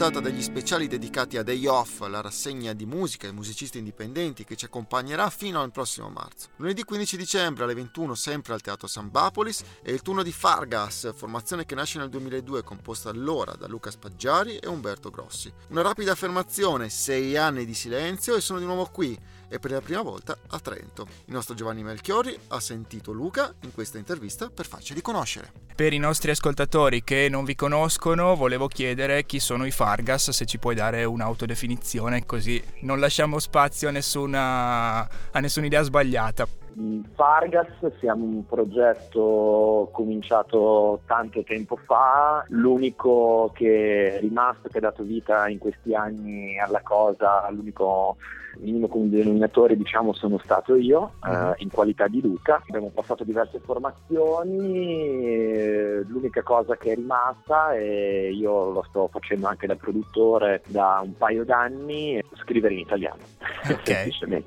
Puntata degli speciali dedicati a Day Off, la rassegna di musica e musicisti indipendenti che ci accompagnerà fino al prossimo marzo. Lunedì 15 dicembre alle 21 sempre al Teatro San Bapolis è il turno di Fargas, formazione che nasce nel 2002 composta allora da Luca Spaggiari e Umberto Grossi. Una rapida affermazione, sei anni di silenzio e sono di nuovo qui e per la prima volta a Trento. Il nostro Giovanni Melchiori ha sentito Luca in questa intervista per farceli conoscere. Per i nostri ascoltatori che non vi conoscono, volevo chiedere chi sono i Fargas, se ci puoi dare un'autodefinizione così non lasciamo spazio a nessuna, a nessuna idea sbagliata. Fargas siamo un progetto cominciato tanto tempo fa, l'unico che è rimasto, che ha dato vita in questi anni alla cosa, l'unico minimo comune denominatore diciamo sono stato io eh, in qualità di Luca. Abbiamo passato diverse formazioni, l'unica cosa che è rimasta e io lo sto facendo anche da produttore da un paio d'anni, scrivere in italiano. Ok,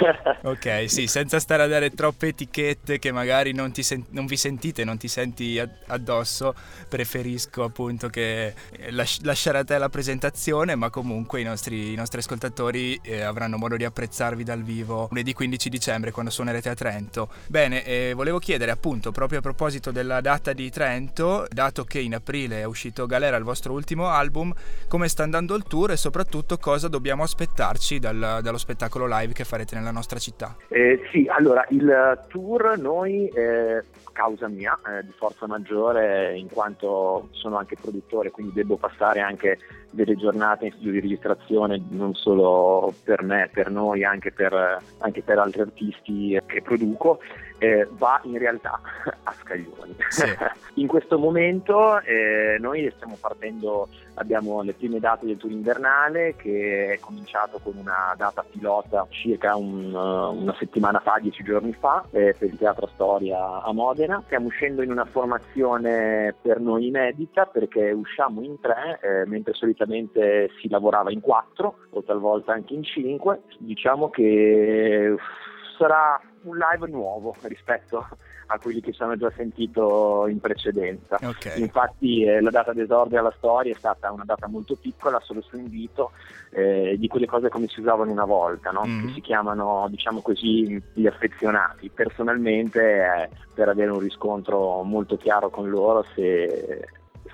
ok, sì, senza stare a dare troppe etichette che magari non, sen- non vi sentite, non ti senti addosso, preferisco appunto che las- lasciare a te la presentazione, ma comunque i nostri, i nostri ascoltatori eh, avranno modo di apprezzarvi dal vivo lunedì 15 dicembre quando suonerete a Trento. Bene, eh, volevo chiedere appunto proprio a proposito della data di Trento, dato che in aprile è uscito Galera il vostro ultimo album, come sta andando il tour e soprattutto cosa dobbiamo aspettarci dal, dallo spettacolo live che farete nella nostra città? Eh, sì, allora il tour noi, eh, causa mia, eh, di forza maggiore, in quanto sono anche produttore, quindi devo passare anche delle giornate in studio di registrazione non solo per me, per noi, anche per, anche per altri artisti che produco, eh, va in realtà a scaglioni. Sì. in questo momento eh, noi stiamo partendo, abbiamo le prime date del tour invernale che è cominciato con una data pilota circa un, una settimana fa, dieci giorni fa, eh, per il Teatro Storia a Modena. Stiamo uscendo in una formazione per noi inedita perché usciamo in tre, eh, mentre solitamente si lavorava in quattro o talvolta anche in cinque. Diciamo che sarà un live nuovo rispetto a quelli che ci hanno già sentito in precedenza. Okay. Infatti eh, la data d'esordio alla storia è stata una data molto piccola, solo su invito, eh, di quelle cose come si usavano una volta, no? mm. che si chiamano diciamo così gli affezionati. Personalmente eh, per avere un riscontro molto chiaro con loro se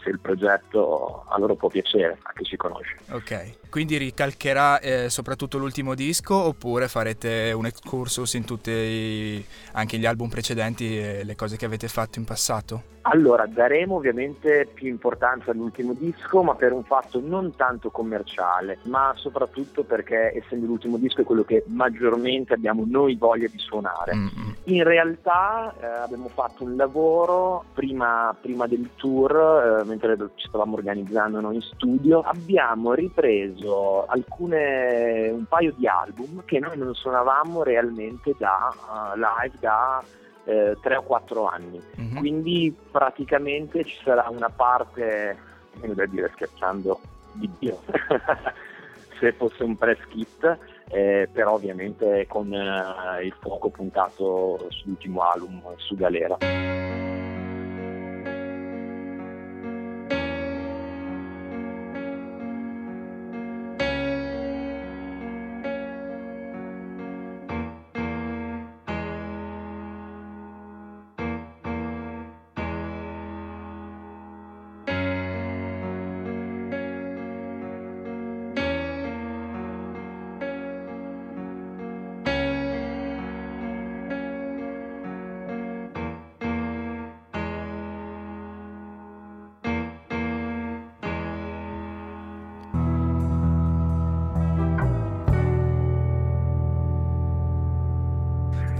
se il progetto a loro può piacere, a chi ci conosce. Ok, quindi ricalcherà eh, soprattutto l'ultimo disco oppure farete un excursus in tutti anche gli album precedenti e le cose che avete fatto in passato? Allora, daremo ovviamente più importanza all'ultimo disco, ma per un fatto non tanto commerciale, ma soprattutto perché essendo l'ultimo disco è quello che maggiormente abbiamo noi voglia di suonare. Mm-hmm. In realtà eh, abbiamo fatto un lavoro prima, prima del tour, eh, mentre ci stavamo organizzando noi in studio, abbiamo ripreso alcune, un paio di album che noi non suonavamo realmente da uh, live da eh, 3 o 4 anni. Mm-hmm. Quindi praticamente ci sarà una parte, viene da dire scherzando, di Dio, se fosse un press kit, eh, però ovviamente con eh, il fuoco puntato sull'ultimo album, su Galera.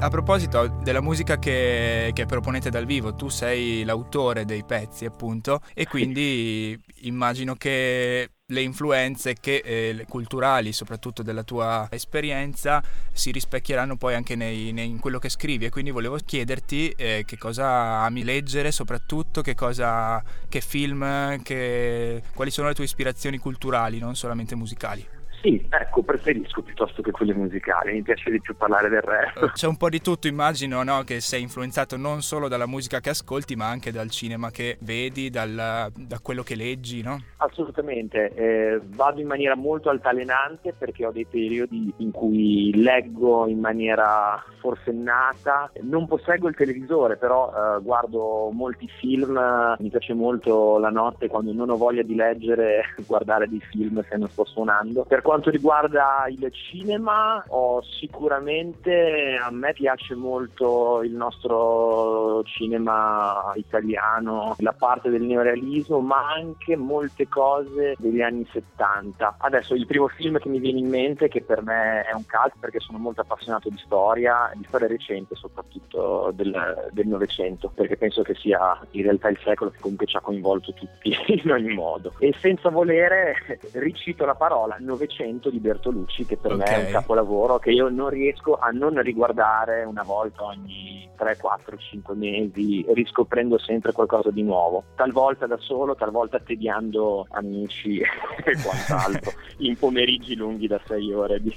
A proposito della musica che, che, proponete dal vivo, tu sei l'autore dei pezzi appunto e quindi immagino che le influenze che, eh, culturali, soprattutto della tua esperienza, si rispecchieranno poi anche nei, nei, in quello che scrivi e quindi volevo chiederti eh, che cosa ami leggere, soprattutto che, cosa, che film, che, quali sono le tue ispirazioni culturali, non solamente musicali. Sì, ecco, preferisco piuttosto che quelle musicali, mi piace di più parlare del resto. C'è un po' di tutto, immagino, no? Che sei influenzato non solo dalla musica che ascolti, ma anche dal cinema che vedi, dal, da quello che leggi, no? Assolutamente, eh, vado in maniera molto altalenante perché ho dei periodi in cui leggo in maniera forsennata, non posseggo il televisore, però eh, guardo molti film, mi piace molto la notte quando non ho voglia di leggere, guardare dei film se non sto suonando. Per quanto riguarda il cinema, ho sicuramente a me piace molto il nostro cinema italiano, la parte del neorealismo, ma anche molte cose degli anni 70. Adesso il primo film che mi viene in mente, che per me è un cult perché sono molto appassionato di storia, di storia recente soprattutto del, del Novecento, perché penso che sia in realtà il secolo che comunque ci ha coinvolto tutti in ogni modo. E senza volere ricito la parola Novecento di Bertolucci, che per okay. me è un capolavoro che io non riesco a non riguardare una volta ogni 3, 4, 5 mesi, riscoprendo sempre qualcosa di nuovo. Talvolta da solo, talvolta tediando amici e quant'altro, in pomeriggi lunghi da 6 ore di,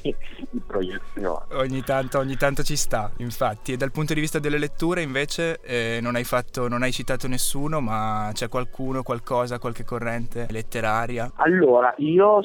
di proiezione. Ogni tanto, ogni tanto ci sta, infatti. E dal punto di vista delle letture, invece, eh, non, hai fatto, non hai citato nessuno, ma c'è qualcuno, qualcosa, qualche corrente letteraria? Allora, io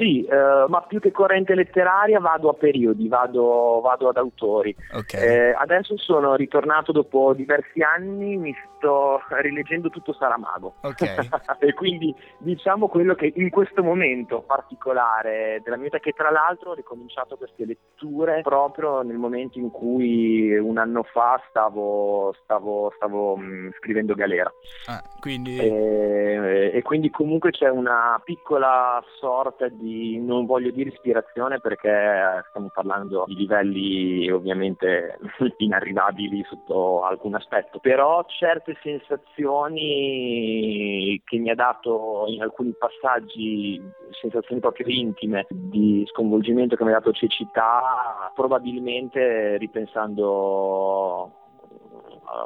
sì, eh, ma più che corrente letteraria vado a periodi, vado, vado ad autori. Okay. Eh, adesso sono ritornato dopo diversi anni, mi sto rileggendo tutto Saramago. Okay. e quindi diciamo quello che in questo momento particolare della mia vita, che tra l'altro ho ricominciato queste letture proprio nel momento in cui un anno fa stavo, stavo, stavo mh, mm, scrivendo Galera. Ah, quindi... e, e quindi comunque c'è una piccola sorta di non voglio dire ispirazione perché stiamo parlando di livelli ovviamente inarrivabili sotto alcun aspetto, però certe sensazioni che mi ha dato in alcuni passaggi, sensazioni proprio intime di sconvolgimento che mi ha dato cecità, probabilmente ripensando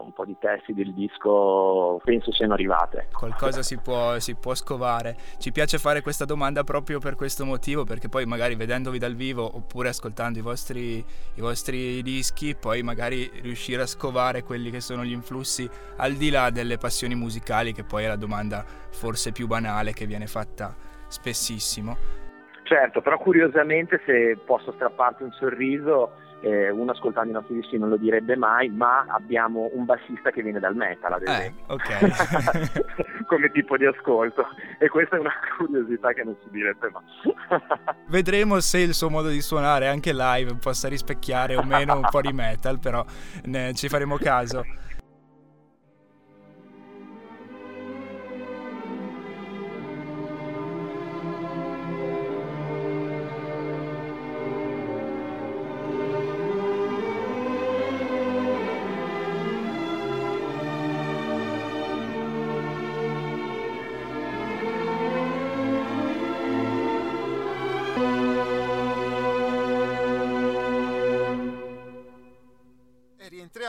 un po' di testi del disco penso siano arrivate. Qualcosa si può, si può, scovare. Ci piace fare questa domanda proprio per questo motivo, perché poi magari vedendovi dal vivo oppure ascoltando i vostri, i vostri dischi, poi magari riuscire a scovare quelli che sono gli influssi al di là delle passioni musicali, che poi è la domanda forse più banale che viene fatta spessissimo. Certo, però curiosamente se posso strapparti un sorriso, eh, uno ascoltando i nostri dischi non lo direbbe mai, ma abbiamo un bassista che viene dal metal, ad eh, esempio. Eh, ok. Come tipo di ascolto. E questa è una curiosità che non si direbbe mai. Vedremo se il suo modo di suonare anche live possa rispecchiare o meno un po' di metal, però ne, ci faremo caso.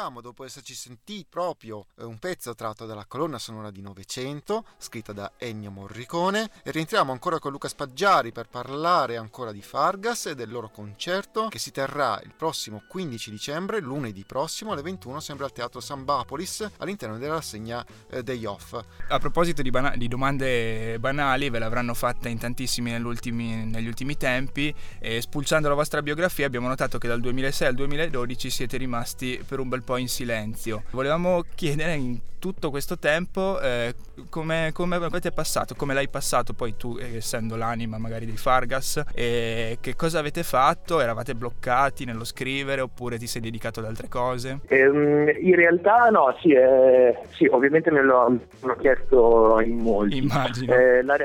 Rientriamo dopo esserci sentiti proprio eh, un pezzo tratto dalla colonna sonora di Novecento, scritta da Ennio Morricone, e rientriamo ancora con Luca Spaggiari per parlare ancora di Fargas e del loro concerto che si terrà il prossimo 15 dicembre, lunedì prossimo alle 21, sempre al Teatro Sambapolis, all'interno della rassegna eh, Day Off. A proposito di, bana- di, domande banali, ve l'avranno fatta in tantissimi negli ultimi tempi, e spulciando la vostra biografia abbiamo notato che dal 2006 al 2012 siete rimasti per un bel po' in silenzio. Volevamo chiedere in tutto questo tempo eh, come, come, avete passato, come l'hai passato poi tu essendo l'anima magari dei Fargas e che cosa avete fatto? Eravate bloccati nello scrivere oppure ti sei dedicato ad altre cose? Um, in realtà no, sì, eh, sì ovviamente me l'ho, chiesto in molti. Immagino. Eh, la,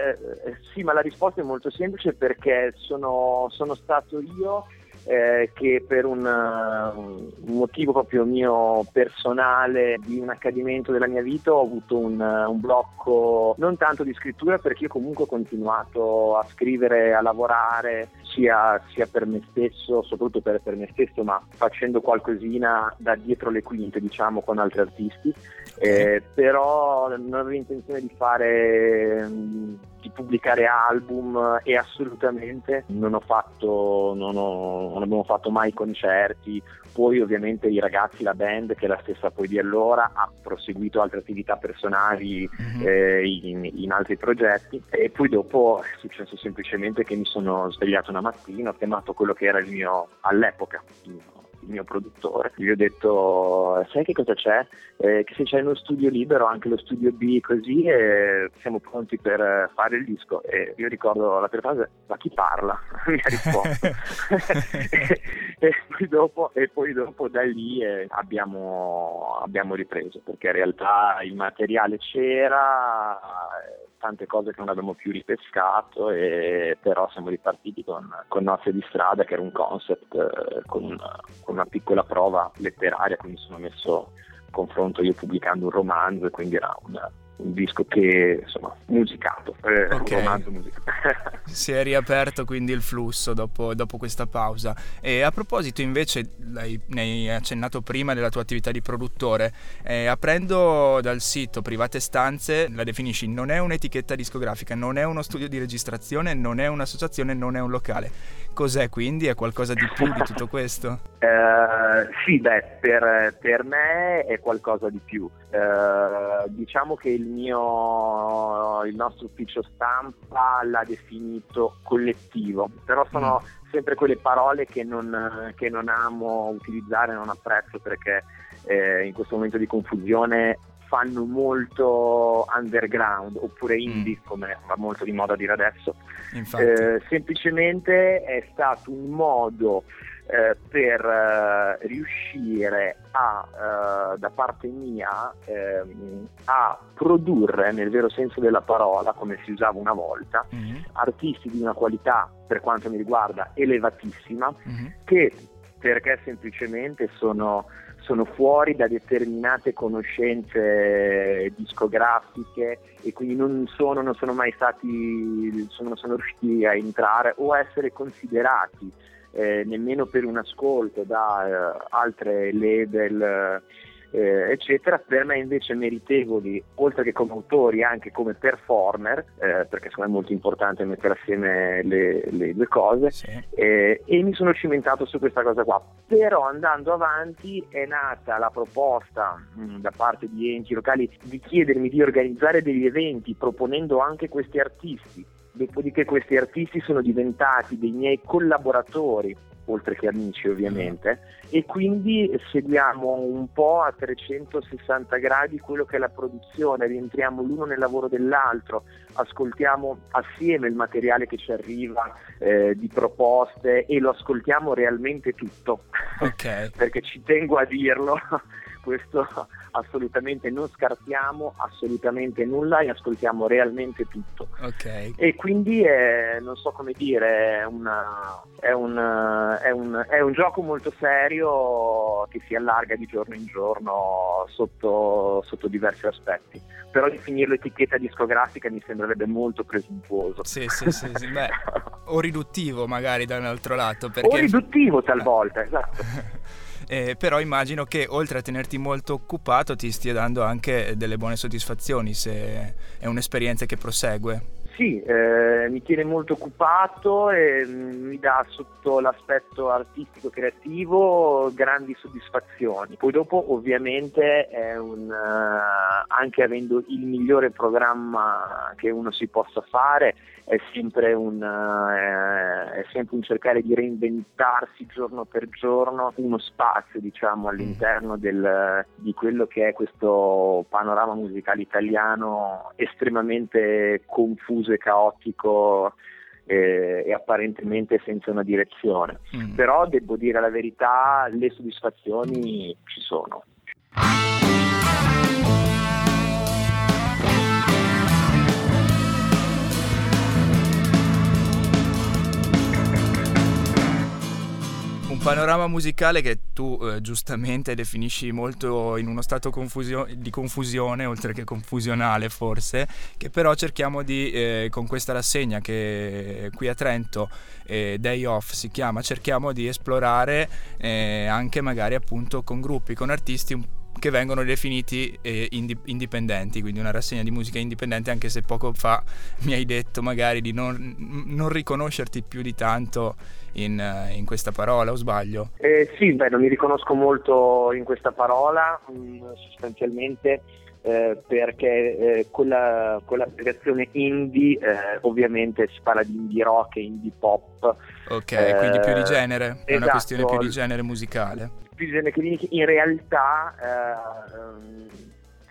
sì, ma la risposta è molto semplice perché sono, sono stato io eh, che per un, uh, un, motivo proprio mio personale di un accadimento della mia vita ho avuto un, un, blocco non tanto di scrittura perché io comunque ho continuato a scrivere, a lavorare sia, sia per me stesso, soprattutto per, per, me stesso, ma facendo qualcosina da dietro le quinte diciamo con altri artisti, eh, però non avevo intenzione di fare... Di pubblicare album e assolutamente non ho fatto, non, ho, non abbiamo fatto mai concerti, poi ovviamente i ragazzi, la band che è la stessa poi di allora ha proseguito altre attività personali mm-hmm. eh, in, in, altri progetti. E poi dopo è successo semplicemente che mi sono svegliato una mattina, ho chiamato quello che era il mio all'epoca il mio produttore, gli ho detto sai che cosa c'è? Eh, che se c'è uno studio libero, anche lo studio B così, e siamo pronti per fare il disco. E io ricordo la prima frase, ma chi parla? Mi ha risposto. e, e, poi dopo, e, poi dopo, da lì eh, abbiamo, abbiamo ripreso, perché in realtà il materiale c'era tante cose che non abbiamo più ripescato, e, però siamo ripartiti con, con Nozze di strada, che era un concept eh, con, una, con, una, piccola prova letteraria, quindi sono messo confronto io pubblicando un romanzo, e quindi era una, un disco che insomma musicato, eh, okay. un romanzo musicato. si è riaperto quindi il flusso dopo, dopo, questa pausa. E a proposito invece, ne hai accennato prima della tua attività di produttore, eh, aprendo dal sito Private Stanze, la definisci, non è un'etichetta discografica, non è uno studio di registrazione, non è un'associazione, non è un locale. Cos'è quindi? È qualcosa di più di tutto questo? Uh, sì, beh, per, per, me è qualcosa di più. Uh, diciamo che il mio, il nostro ufficio stampa l'ha definito collettivo, però sono mm. sempre quelle parole che non, che non, amo utilizzare, non apprezzo perché eh, in questo momento di confusione fanno molto underground oppure mm. indie mm. come va molto di moda dire adesso eh, semplicemente è stato un modo eh, per eh, riuscire a, eh, da parte mia ehm, a produrre nel vero senso della parola, come si usava una volta, mm-hmm. artisti di una qualità per quanto mi riguarda elevatissima, mm-hmm. che perché semplicemente sono, sono, fuori da determinate conoscenze discografiche e quindi non sono, non sono mai stati, non sono riusciti a entrare o a essere considerati eh, nemmeno per un ascolto da eh, altre label eh, eccetera, per me invece meritevoli, oltre che come autori, anche come performer, eh, perché secondo me è molto importante mettere assieme le, le due cose, sì. eh, e mi sono cimentato su questa cosa qua. Però andando avanti è nata la proposta mh, mm, da parte di enti locali di chiedermi di organizzare degli eventi proponendo anche questi artisti Dopodiché questi artisti sono diventati dei miei collaboratori, oltre che amici ovviamente, e quindi seguiamo un po' a 360 gradi quello che è la produzione, rientriamo l'uno nel lavoro dell'altro, ascoltiamo assieme il materiale che ci arriva eh, di proposte e lo ascoltiamo realmente tutto, okay. perché ci tengo a dirlo questo assolutamente non scartiamo assolutamente nulla e ascoltiamo realmente tutto. Okay. E quindi è, non so come dire, è, una, è, un, è, un, è, un, gioco molto serio che si allarga di giorno in giorno sotto, sotto diversi aspetti. Però definirlo etichetta discografica mi sembrerebbe molto presuntuoso. Sì, sì, sì, sì. Beh, o riduttivo magari da un altro lato. Perché... O riduttivo talvolta, esatto. eh, però immagino che oltre a tenerti molto occupato ti stia dando anche delle buone soddisfazioni se è un'esperienza che prosegue. Sì, eh, mi tiene molto occupato e mi dà sotto l'aspetto artistico creativo grandi soddisfazioni. Poi dopo ovviamente un, uh, anche avendo il migliore programma che uno si possa fare è sempre un, uh, è sempre un cercare di reinventarsi giorno per giorno uno spazio diciamo all'interno del, di quello che è questo panorama musicale italiano estremamente confuso confuso e caotico eh, e apparentemente senza una direzione. Mm. Però devo dire la verità, le soddisfazioni ci sono. Panorama musicale che tu eh, giustamente definisci molto in uno stato confusio- di confusione, oltre che confusionale forse, che però cerchiamo di, eh, con questa rassegna che qui a Trento, eh, Day Off si chiama, cerchiamo di esplorare eh, anche magari appunto con gruppi, con artisti un che vengono definiti eh, indipendenti, quindi una rassegna di musica indipendente, anche se poco fa mi hai detto magari di non, non riconoscerti più di tanto in, eh, in questa parola, o sbaglio? Eh, sì, beh, non mi riconosco molto in questa parola, mh, mm, sostanzialmente eh, perché eh, con, la, con l'aggregazione indie eh, ovviamente si parla di indie rock e indie pop. Ok, quindi più di genere, esatto, è una esatto. questione più di genere musicale. Genere cliniche, in realtà eh,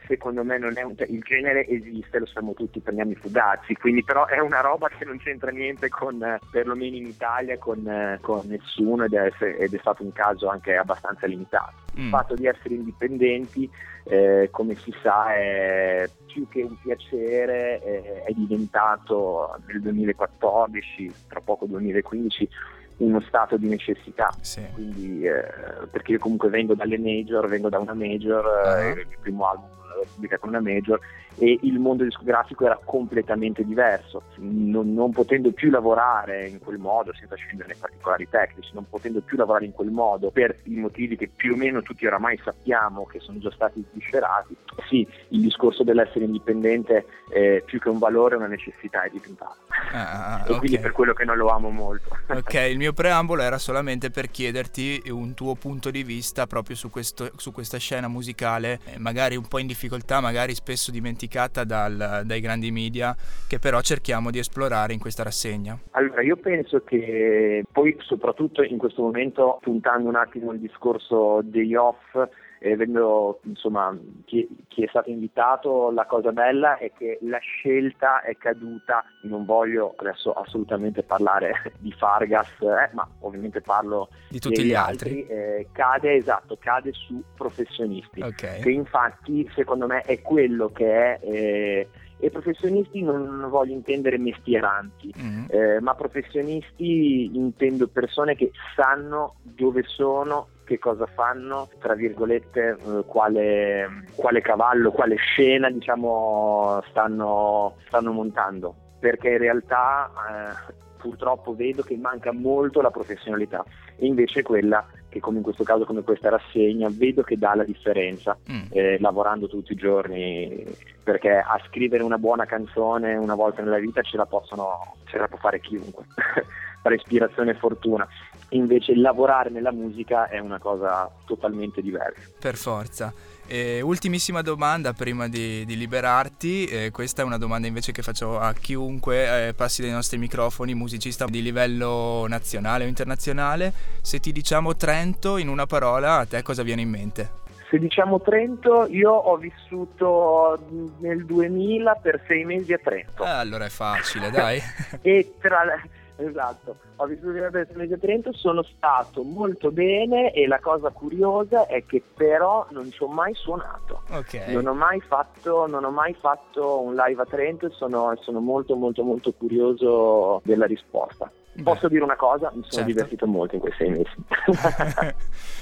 secondo me non è un, cioè, il genere esiste, lo sappiamo tutti, prendiamo i fugazzi, quindi però è una roba che non c'entra niente con, perlomeno in Italia, con, con nessuno ed è, ed è, stato un caso anche abbastanza limitato. Mm. Il fatto di essere indipendenti, eh, come si sa, è più che un piacere, è, è diventato nel 2014, tra poco 2015, uno stato di necessità. Sì. Quindi, eh, perché io comunque vengo dalle major, vengo da una major, uh-huh. il primo album pubblica con una major e il mondo discografico era completamente diverso, non, non, potendo più lavorare in quel modo, senza scendere nei particolari tecnici, non potendo più lavorare in quel modo per i motivi che più o meno tutti oramai sappiamo che sono già stati sviscerati, sì, il discorso dell'essere indipendente è più che un valore è una necessità è diventato. Ah, e okay. quindi per quello che non lo amo molto. Ok, il mio preambolo era solamente per chiederti un tuo punto di vista proprio su, questo, su questa scena musicale, eh, magari un po' in difficoltà, magari spesso dimenticata dal, dai grandi media che però cerchiamo di esplorare in questa rassegna? Allora io penso che poi soprattutto in questo momento puntando un attimo il discorso degli off e vedendo insomma chi, chi, è stato invitato, la cosa bella è che la scelta è caduta, non voglio adesso assolutamente parlare di Fargas, eh, ma ovviamente parlo di tutti gli altri, altri eh, cade esatto, cade su professionisti, okay. che infatti secondo me è quello che è... Eh, e professionisti non voglio intendere mestieranti, mm-hmm. eh, ma professionisti intendo persone che sanno dove sono, che cosa fanno, tra virgolette, eh, quale, quale, cavallo, quale scena diciamo, stanno, stanno montando. Perché in realtà eh, purtroppo vedo che manca molto la professionalità e invece quella che come in questo caso come questa rassegna vedo che dà la differenza mm. eh, lavorando tutti i giorni perché a scrivere una buona canzone una volta nella vita ce la possono ce la può fare chiunque fare ispirazione e fortuna invece lavorare nella musica è una cosa totalmente diversa. Per forza. E ultimissima domanda prima di, di liberarti, eh, questa è una domanda invece che faccio a chiunque eh, passi dai nostri microfoni, musicista di livello nazionale o internazionale, se ti diciamo Trento in una parola, a te cosa viene in mente? Se diciamo Trento, io ho vissuto nel 2000 per sei mesi a Trento. Ah, allora è facile, dai. e tra Esatto, ho vissuto in Università di Trento, sono stato molto bene e la cosa curiosa è che però non ci ho mai suonato. Okay. Non, ho mai fatto, non ho mai fatto un live a Trento e sono, sono molto molto molto curioso della risposta. Beh. Posso dire una cosa? Mi sono certo. divertito molto in quei sei mesi.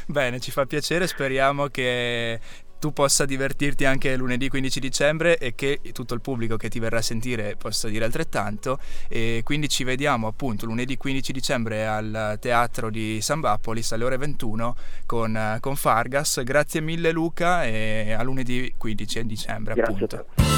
Bene, ci fa piacere, speriamo che tu possa divertirti anche lunedì 15 dicembre e che tutto il pubblico che ti verrà a sentire possa dire altrettanto. E quindi ci vediamo appunto lunedì 15 dicembre al teatro di San Bappolis alle ore 21 con, con Fargas. Grazie mille Luca e a lunedì 15 dicembre grazie appunto